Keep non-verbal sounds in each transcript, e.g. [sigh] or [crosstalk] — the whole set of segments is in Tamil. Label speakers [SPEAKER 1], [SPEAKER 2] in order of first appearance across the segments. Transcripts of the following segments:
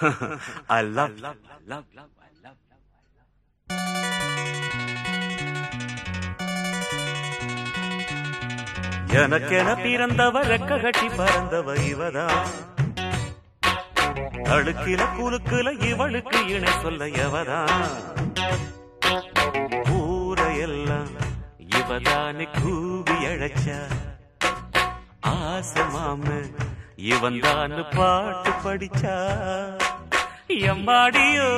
[SPEAKER 1] [laughs] I love, I love, love, love, I love. எனக்கென பிறந்தவ ரெக்க கட்டி பறந்தவ இவதா? அழுக்கில குலுக்குல இவளுக்கு இணை சொல்ல எவதா? ஊரையெல்லாம் இவதானு கூவி அழைச்சா. ஆசமாம இவன் தான் பாட்டு படிச்சா. எம்மாடியோ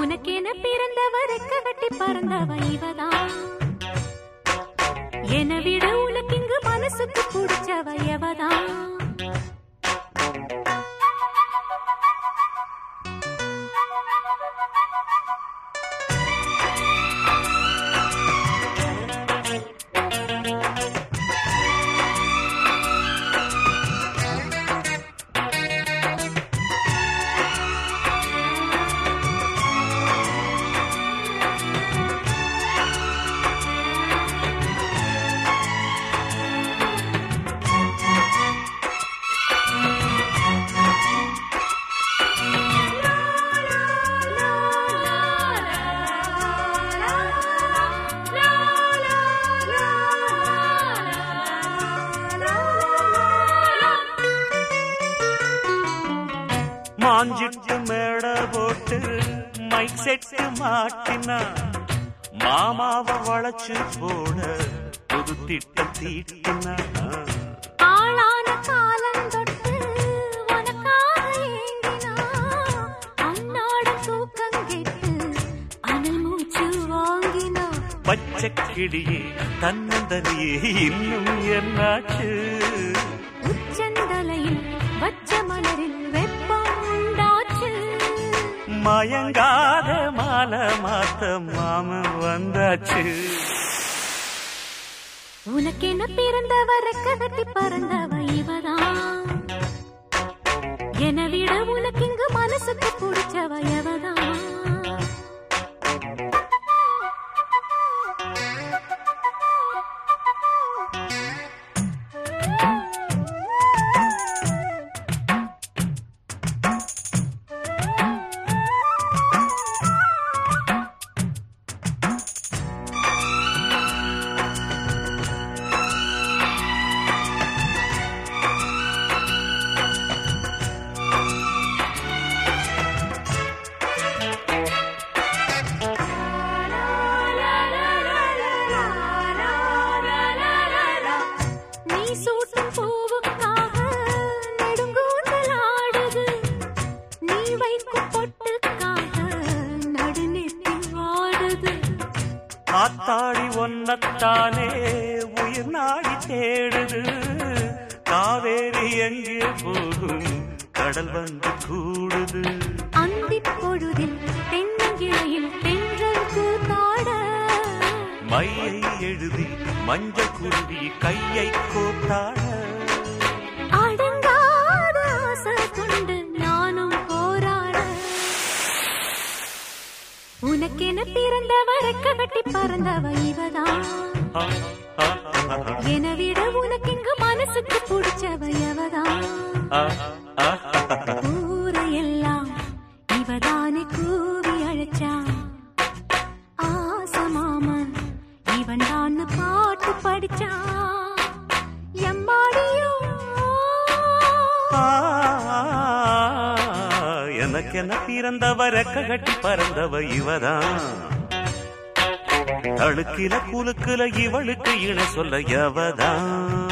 [SPEAKER 2] உனக்கென பிறந்தவர் கட்டி பறந்தவ இவதான். என விட உனக்கு இங்கு மனசுக்கு பிடிச்சவ எவதான்.
[SPEAKER 1] மாஞ்சிட்டு மேட போட்டு மைக் செட்டு மாட்டினா மாமாவ வளைச்சு போட புது திட்டம் தீட்டினா.
[SPEAKER 2] ஆளான காலம் தொட்டு உனக்காக ஏங்கினா அன்னாட தூக்கம் கெட்டு அனல் மூச்சு வாங்கினா.
[SPEAKER 1] பச்சை தன்னந்தனியே இன்னும் என்னாச்சு? மயங்காத மாலை மாத்த மாம வந்தாச்சு.
[SPEAKER 2] உனக்கென பிறந்தவ ரெக்க கட்டி பறந்தவ இவதான் என விட உனக்கு இங்கு மனசுக்கு பிடிச்சவ எவதான் आता கட்டி இவதான்.
[SPEAKER 1] தழுக்கில குலுக்குல இவளுக்கு இணை சொல்ல எவதான்.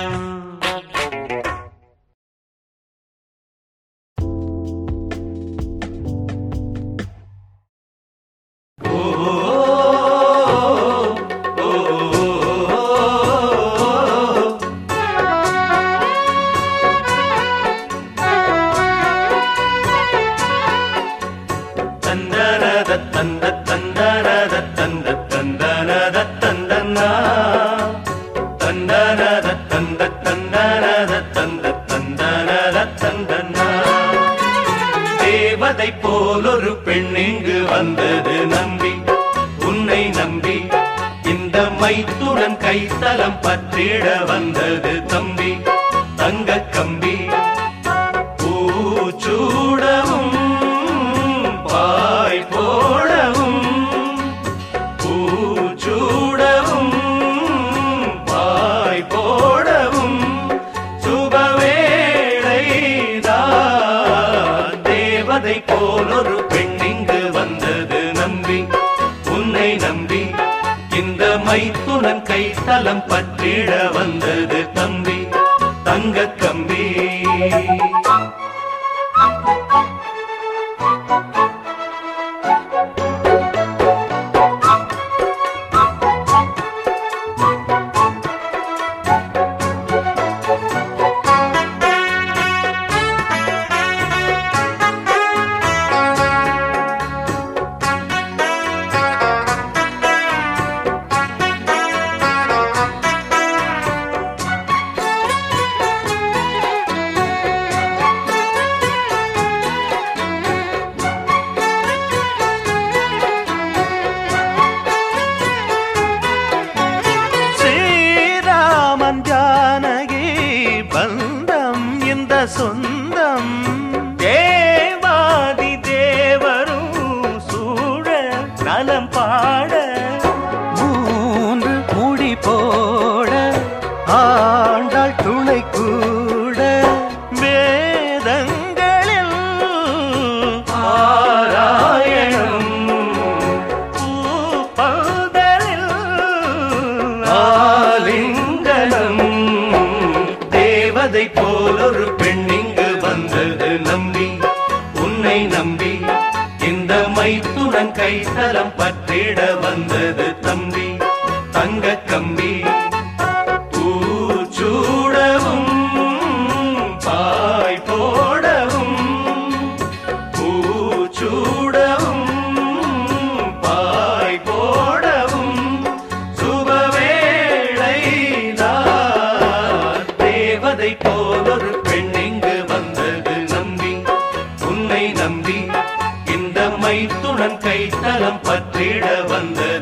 [SPEAKER 3] மைத்துடன் கைத்தலம் பற்றிட வந்தது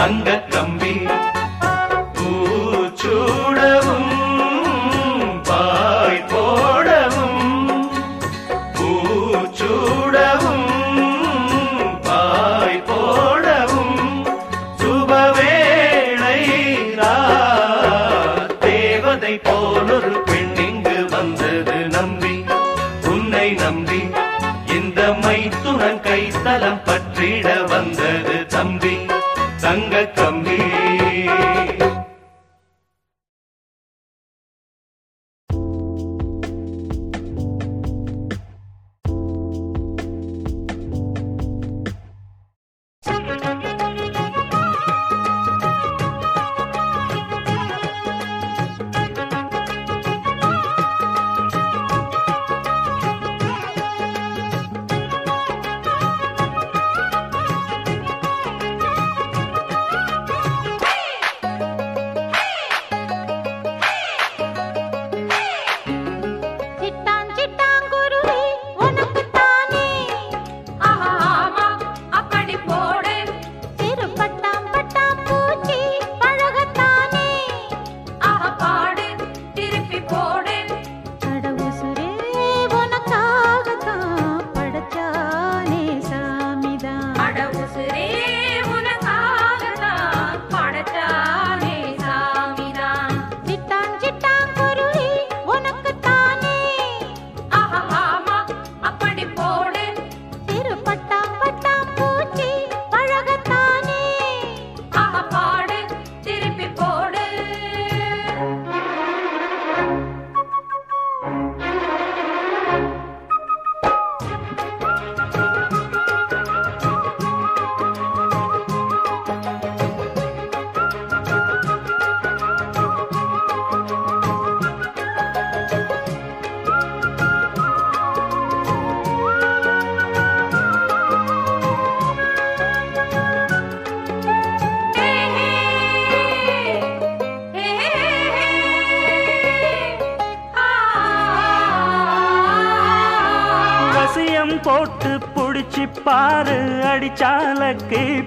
[SPEAKER 4] தங்க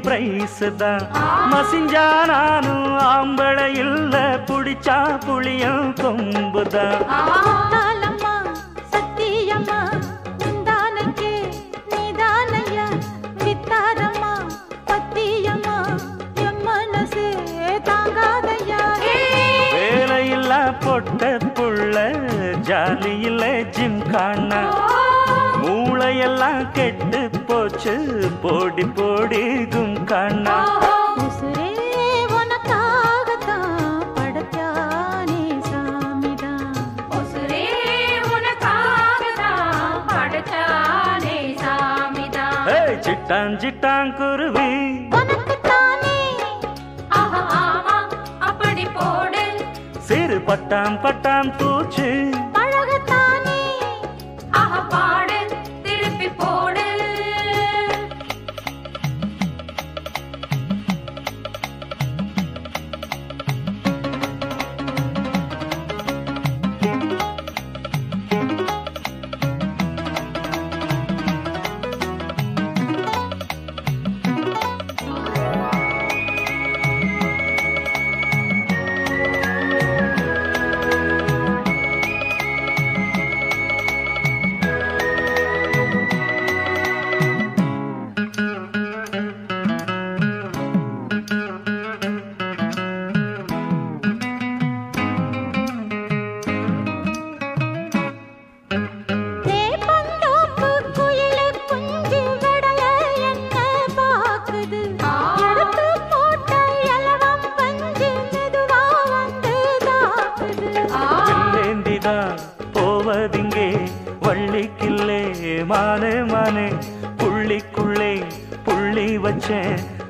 [SPEAKER 5] பிரைஸு தான் மசிஞ்சா நானும் ஆம்பளை இல்லை பிடிச்சா புளியம்
[SPEAKER 6] கொம்பு சிட்டாங்குருவி
[SPEAKER 5] சிறு பட்டாம் பட்டாம் பூச்சி.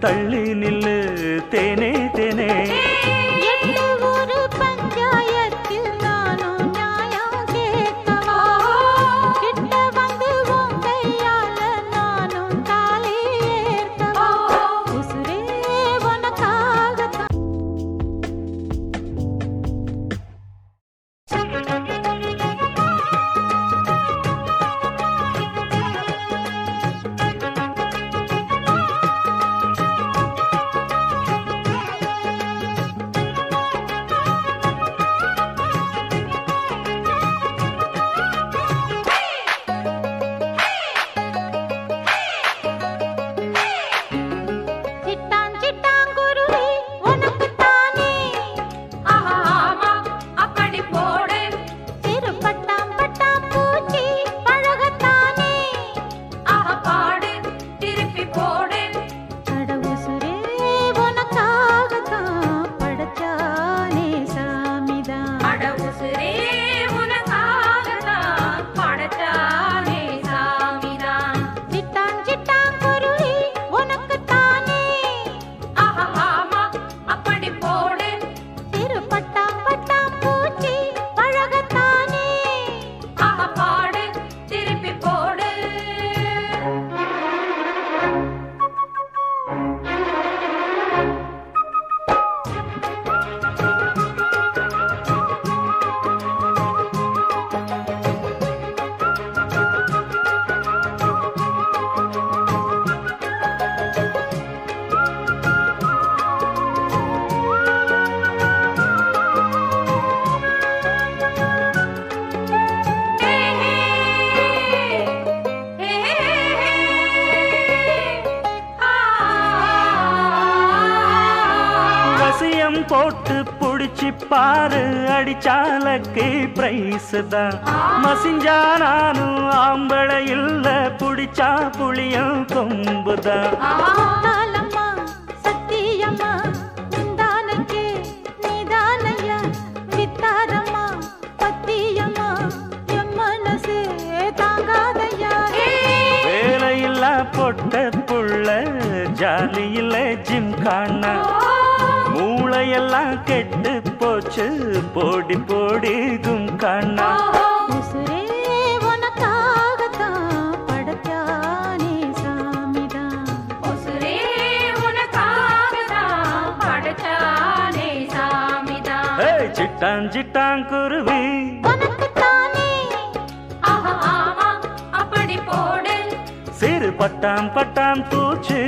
[SPEAKER 5] தள்ளி நில்லு. தேனே தேனே. பிரைஸ் தான் மசிஞ்சா நானும் ஆம்பளை இல்ல புடிச்சா புளியம் கொம்புதான் பொட்ட புள்ள ஜாலியில் ஜிம் காணா. மூளையெல்லாம் கெட்டு போச்சு போடி போடி கும் ಕಣ್ಣ சிட்டான் சிட்டான் குருவி.
[SPEAKER 6] சிறு பட்டாம் பட்டாம் பூச்சி.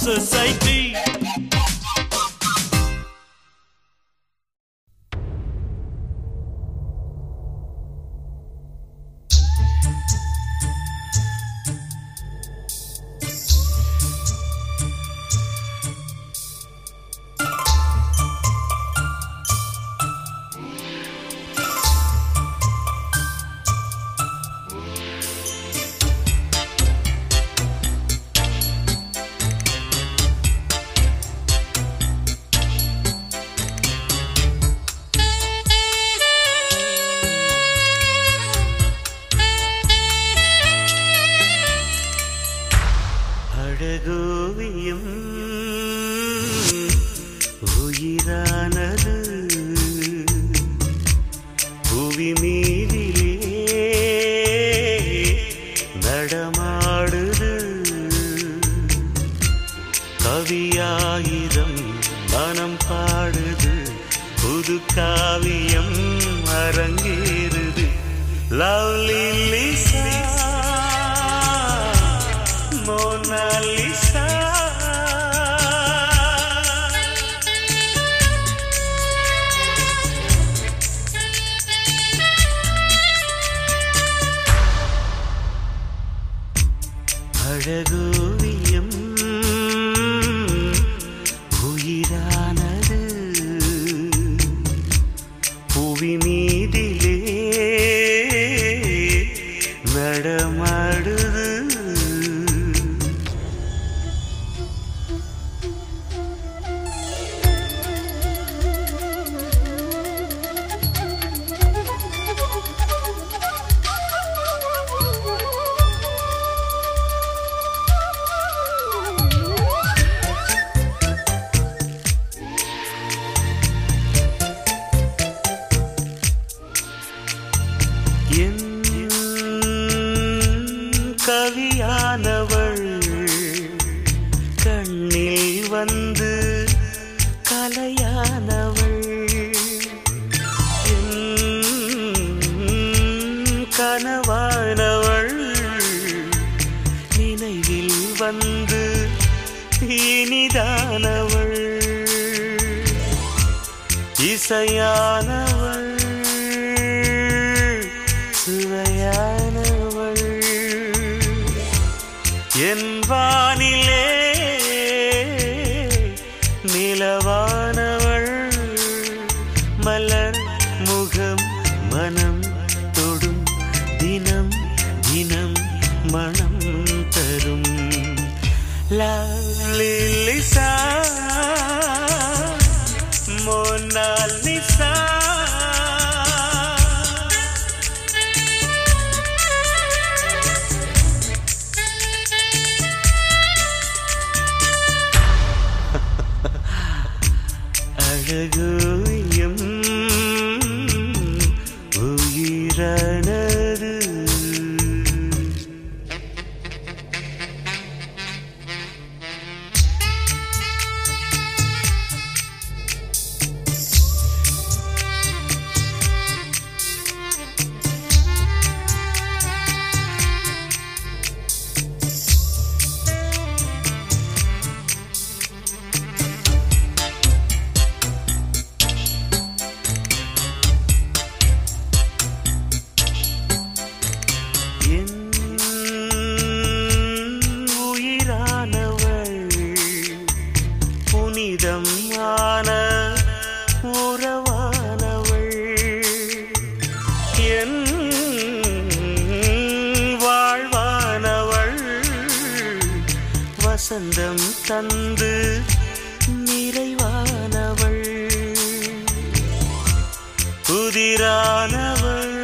[SPEAKER 1] society. வசந்தம் தந்து நிறைவானவள். புதிரானவள்.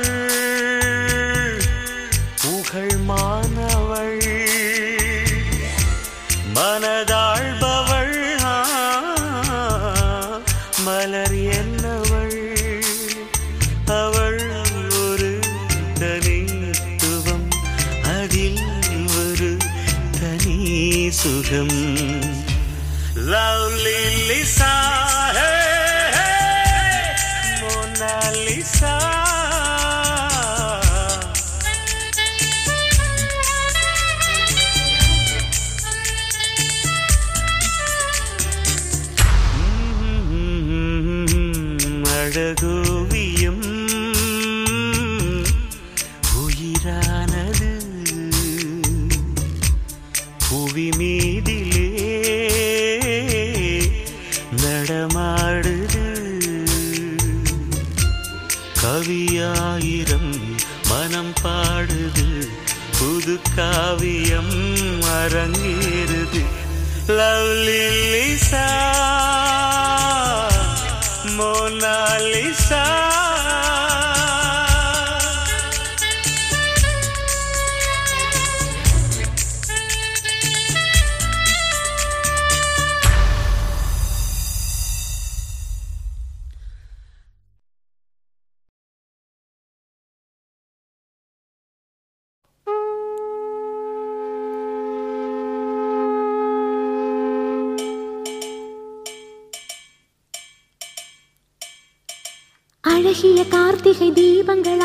[SPEAKER 1] அரங்கேறுது. லவ்லி லிசா
[SPEAKER 7] கார்த்திகை தீபங்கள்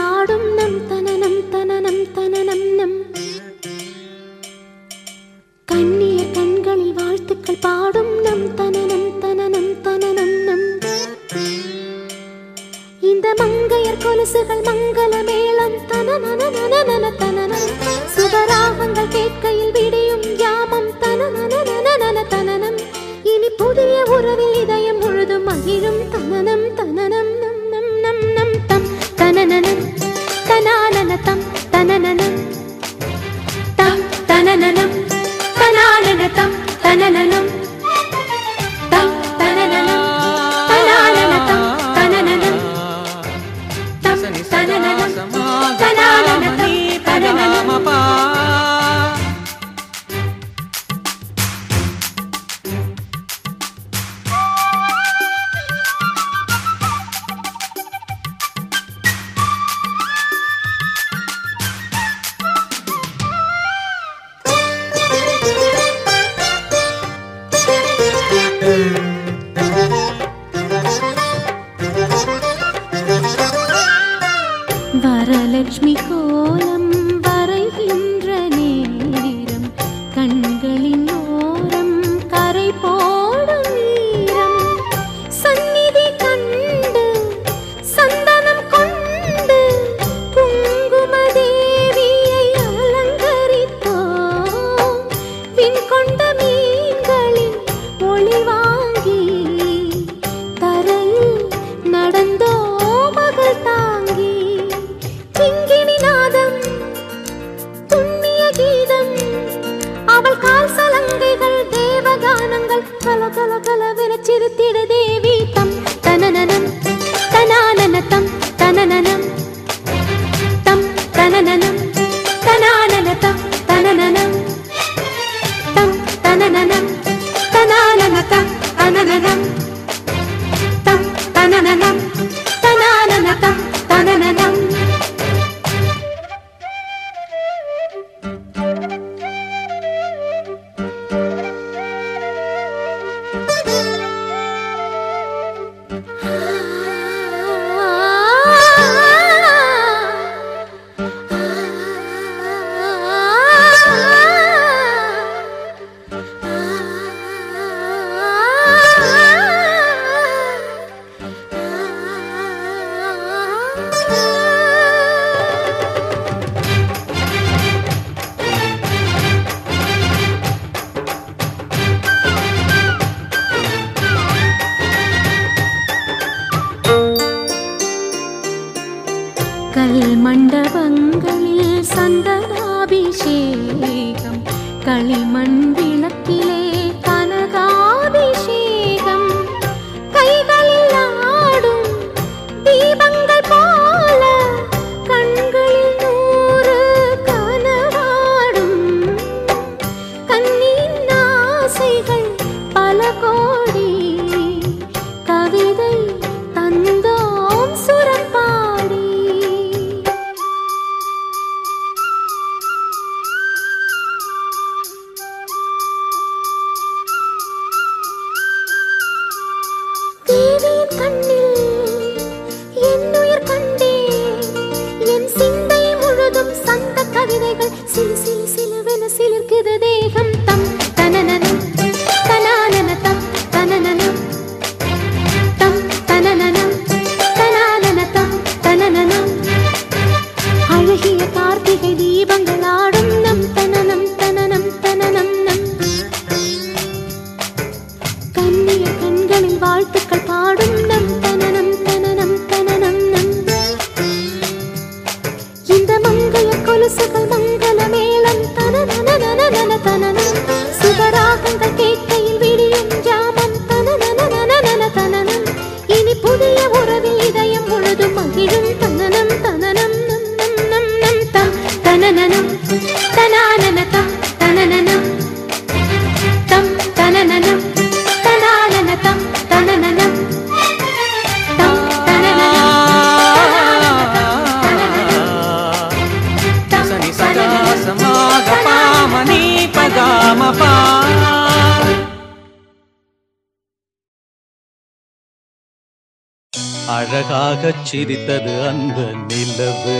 [SPEAKER 5] சிரித்தது அந்த நிலவு.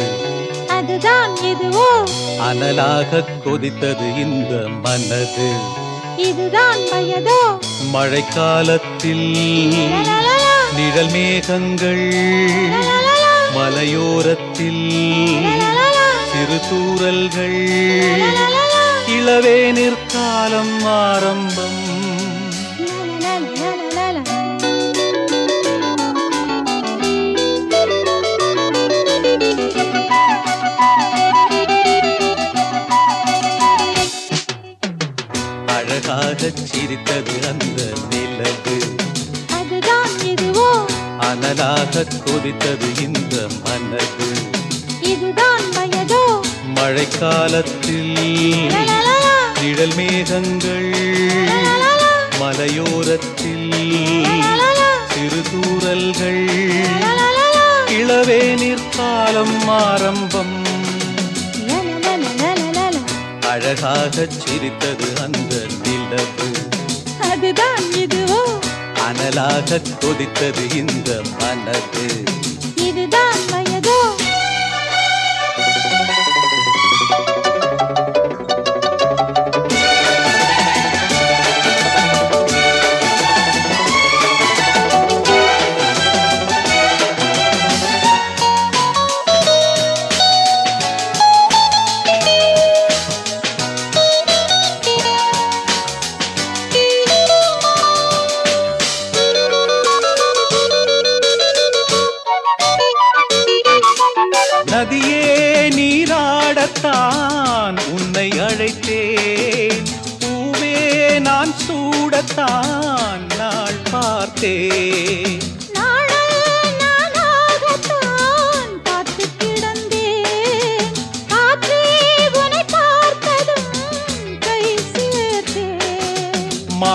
[SPEAKER 7] அதுதான் எதுவோ?
[SPEAKER 5] அனலாக கொதித்தது இந்த மனது.
[SPEAKER 7] இதுதான் வயதோ
[SPEAKER 5] மழைக்காலத்தில் நிழல் மேகங்கள் மலையோரத்தில் சிறு தூரல்கள் இளவேனிற்காலம் ஆரம்பம். அழகாக சிரித்தது அந்த நிலவு.
[SPEAKER 7] அதுதான் இதுவோ?
[SPEAKER 5] அனலாக கொதித்தது இந்த மனது.
[SPEAKER 7] இதுதான் வயதோ?
[SPEAKER 5] மழைக்காலத்தில் நிழல் மேகங்கள் மலையோரத்தில் சிறு இளவே நிற்காலம் ஆரம்பம். அழகாக சிரித்தது அந்த கனவு
[SPEAKER 7] அதுதான் இதுவோ?
[SPEAKER 5] அனலாக கொதித்தது இந்த மனது.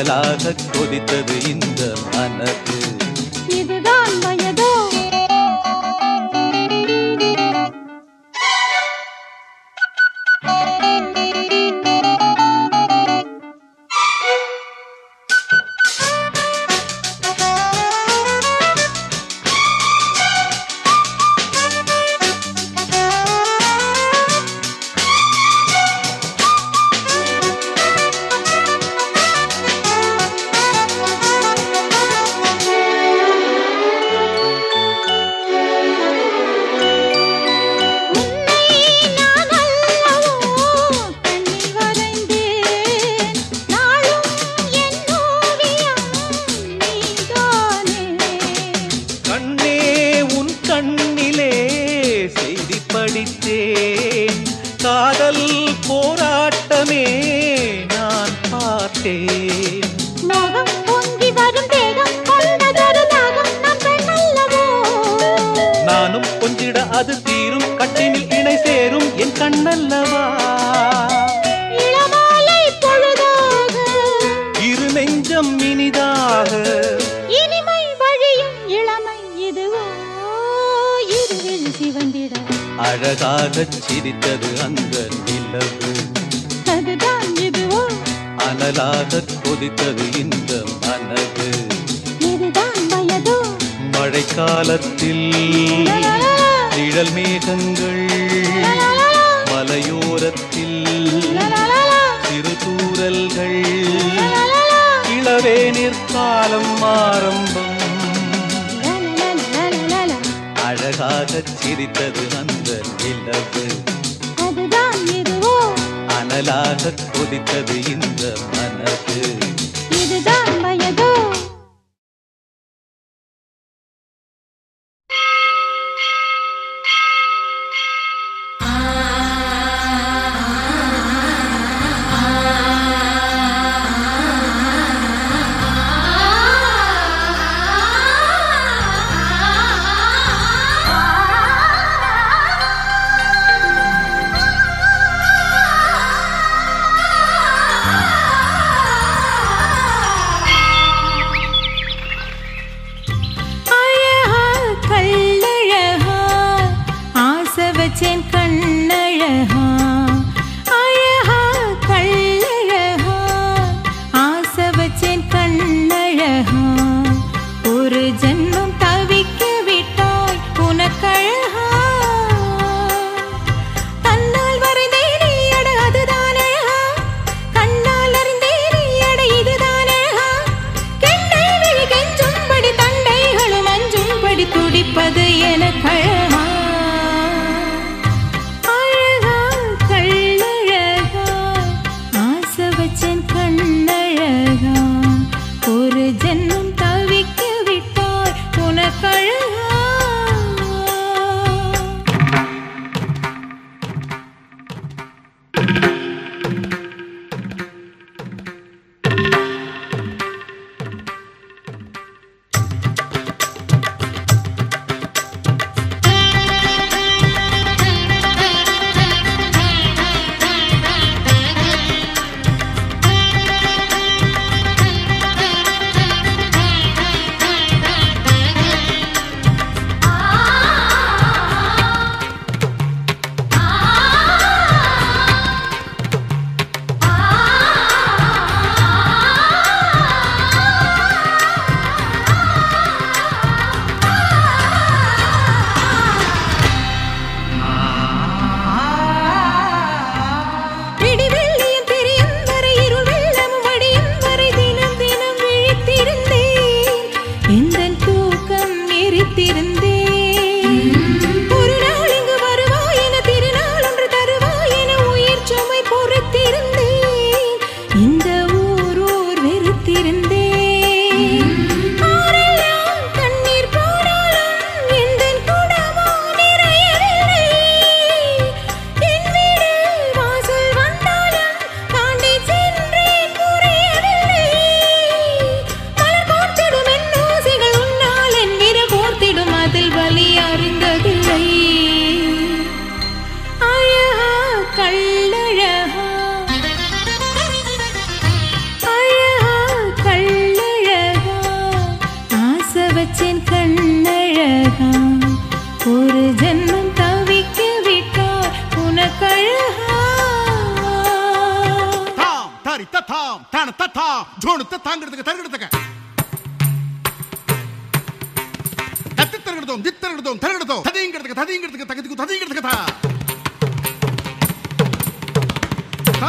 [SPEAKER 5] கடலாக கொதித்தது இந்த மனது. விட்டேன்
[SPEAKER 7] நாகம் பொங்கி வரும் வேகம் கொண்டதொரு நாகம் நம்பர் அல்லவோ?
[SPEAKER 5] நானும் கொஞ்சிட அது தீரும் கட்டினில் இணை சேரும் என் கண்ணல்லவா இரு சிரித்தது அந்த கடலாக கொதித்தது இந்த மனது. மழைக்காலத்தில் நிழல் மேகங்கள் மலையோரத்தில் சிறு தூரல்கள் இளவே நிற்காலம் ஆரம்பம். அழகாக சிரித்தது அந்த நிலவு. அனலாக கொதித்தது இந்த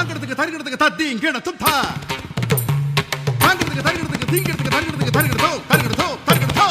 [SPEAKER 8] தாங்கிறதுக்கு தருகிறதுக்கு தத்தி கிணத்தும் தா. தாங்கிறதுக்கு தருகிறதுக்கு தீங்கிறதுக்கு தருகிறதுக்கு தருகிறதோ தருகிறதோ தருகிறதோ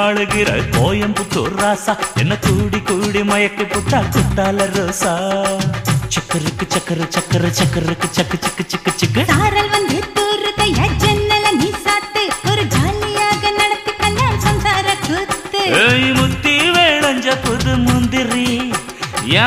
[SPEAKER 6] ஆளுகிற கோயம்புத்தூர் ராசா. என்ன கூடி கூடி மயக்கி புட்டா குட்டால ரோசா. சக்கருக்கு சக்கரு சக்கரு சக்கருக்கு சக்கு சக்கு சிக்கு சிக்கு.
[SPEAKER 2] சாரல் வந்து தூரு கைய ஜன்னல நீ சாத்து. ஒரு ஜாலியாக நடத்தி கண்ணால் சம்சார கூத்து
[SPEAKER 6] ஏய் முத்தி வேளஞ்ச புது முந்திரி.
[SPEAKER 2] யா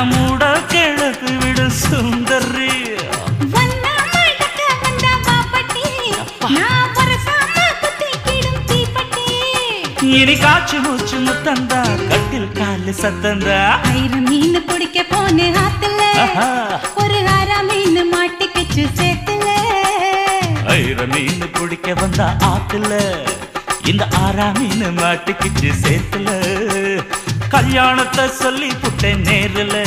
[SPEAKER 6] இனி காச்சு மூச்சு முத்தந்தா கட்டில் காலு சத்தந்தா
[SPEAKER 2] ஆயிரம் மீன் பிடிக்க போன ஆத்துல ஒரு ஆறா மீன் மாட்டிக்கிச்சு சேர்த்துல
[SPEAKER 6] ஆயிரம் மீன் பிடிக்க வந்தா ஆத்துல இந்த ஆறா மீன் மாட்டிக்கிச்சு சேர்த்துல கல்யாணத்தை சொல்லி புட்ட நேரில்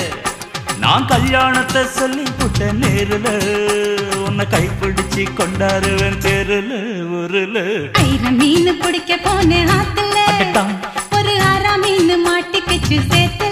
[SPEAKER 6] நான் கல்யாணத்தை சொல்லி புட்ட நேரில் உன்னை கைப்பிடிச்சு கொண்டாருவேன் தெருல
[SPEAKER 2] உருள மீன் பிடிக்க போனேன் ஆத்துல
[SPEAKER 6] மாட்டுட்டான்
[SPEAKER 2] ஒரு ஹராமின்னு மாட்டிக்கிச்சு சேர்த்து